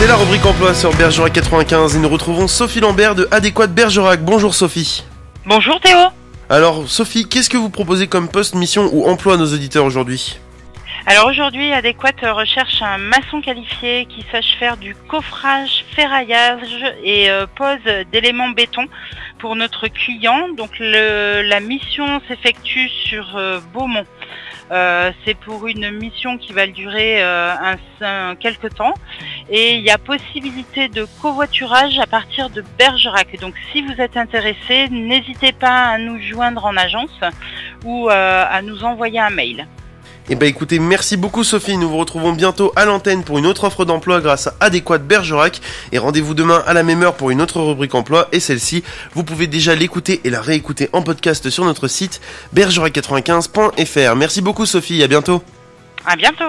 C'est la rubrique emploi sur Bergerac 95 et nous retrouvons Sophie Lambert de Adéquate Bergerac. Bonjour Sophie. Bonjour Théo. Alors Sophie, qu'est-ce que vous proposez comme poste, mission ou emploi à nos auditeurs aujourd'hui? Alors aujourd'hui, Adéquate recherche un maçon qualifié qui sache faire du coffrage, ferraillage et euh, pose d'éléments béton pour notre client. Donc le- la mission s'effectue sur euh, Beaumont. Euh, c'est pour une mission qui va durer euh, un, un- quelques temps et il y a possibilité de covoiturage à partir de Bergerac. Donc si vous êtes intéressé, n'hésitez pas à nous joindre en agence ou euh, à nous envoyer un mail. Eh ben écoutez, merci beaucoup Sophie, nous vous retrouvons bientôt à l'antenne pour une autre offre d'emploi grâce à Adéquate Bergerac et rendez-vous demain à la même heure pour une autre rubrique emploi et celle-ci, vous pouvez déjà l'écouter et la réécouter en podcast sur notre site bergerac95.fr. Merci beaucoup Sophie, à bientôt. À bientôt.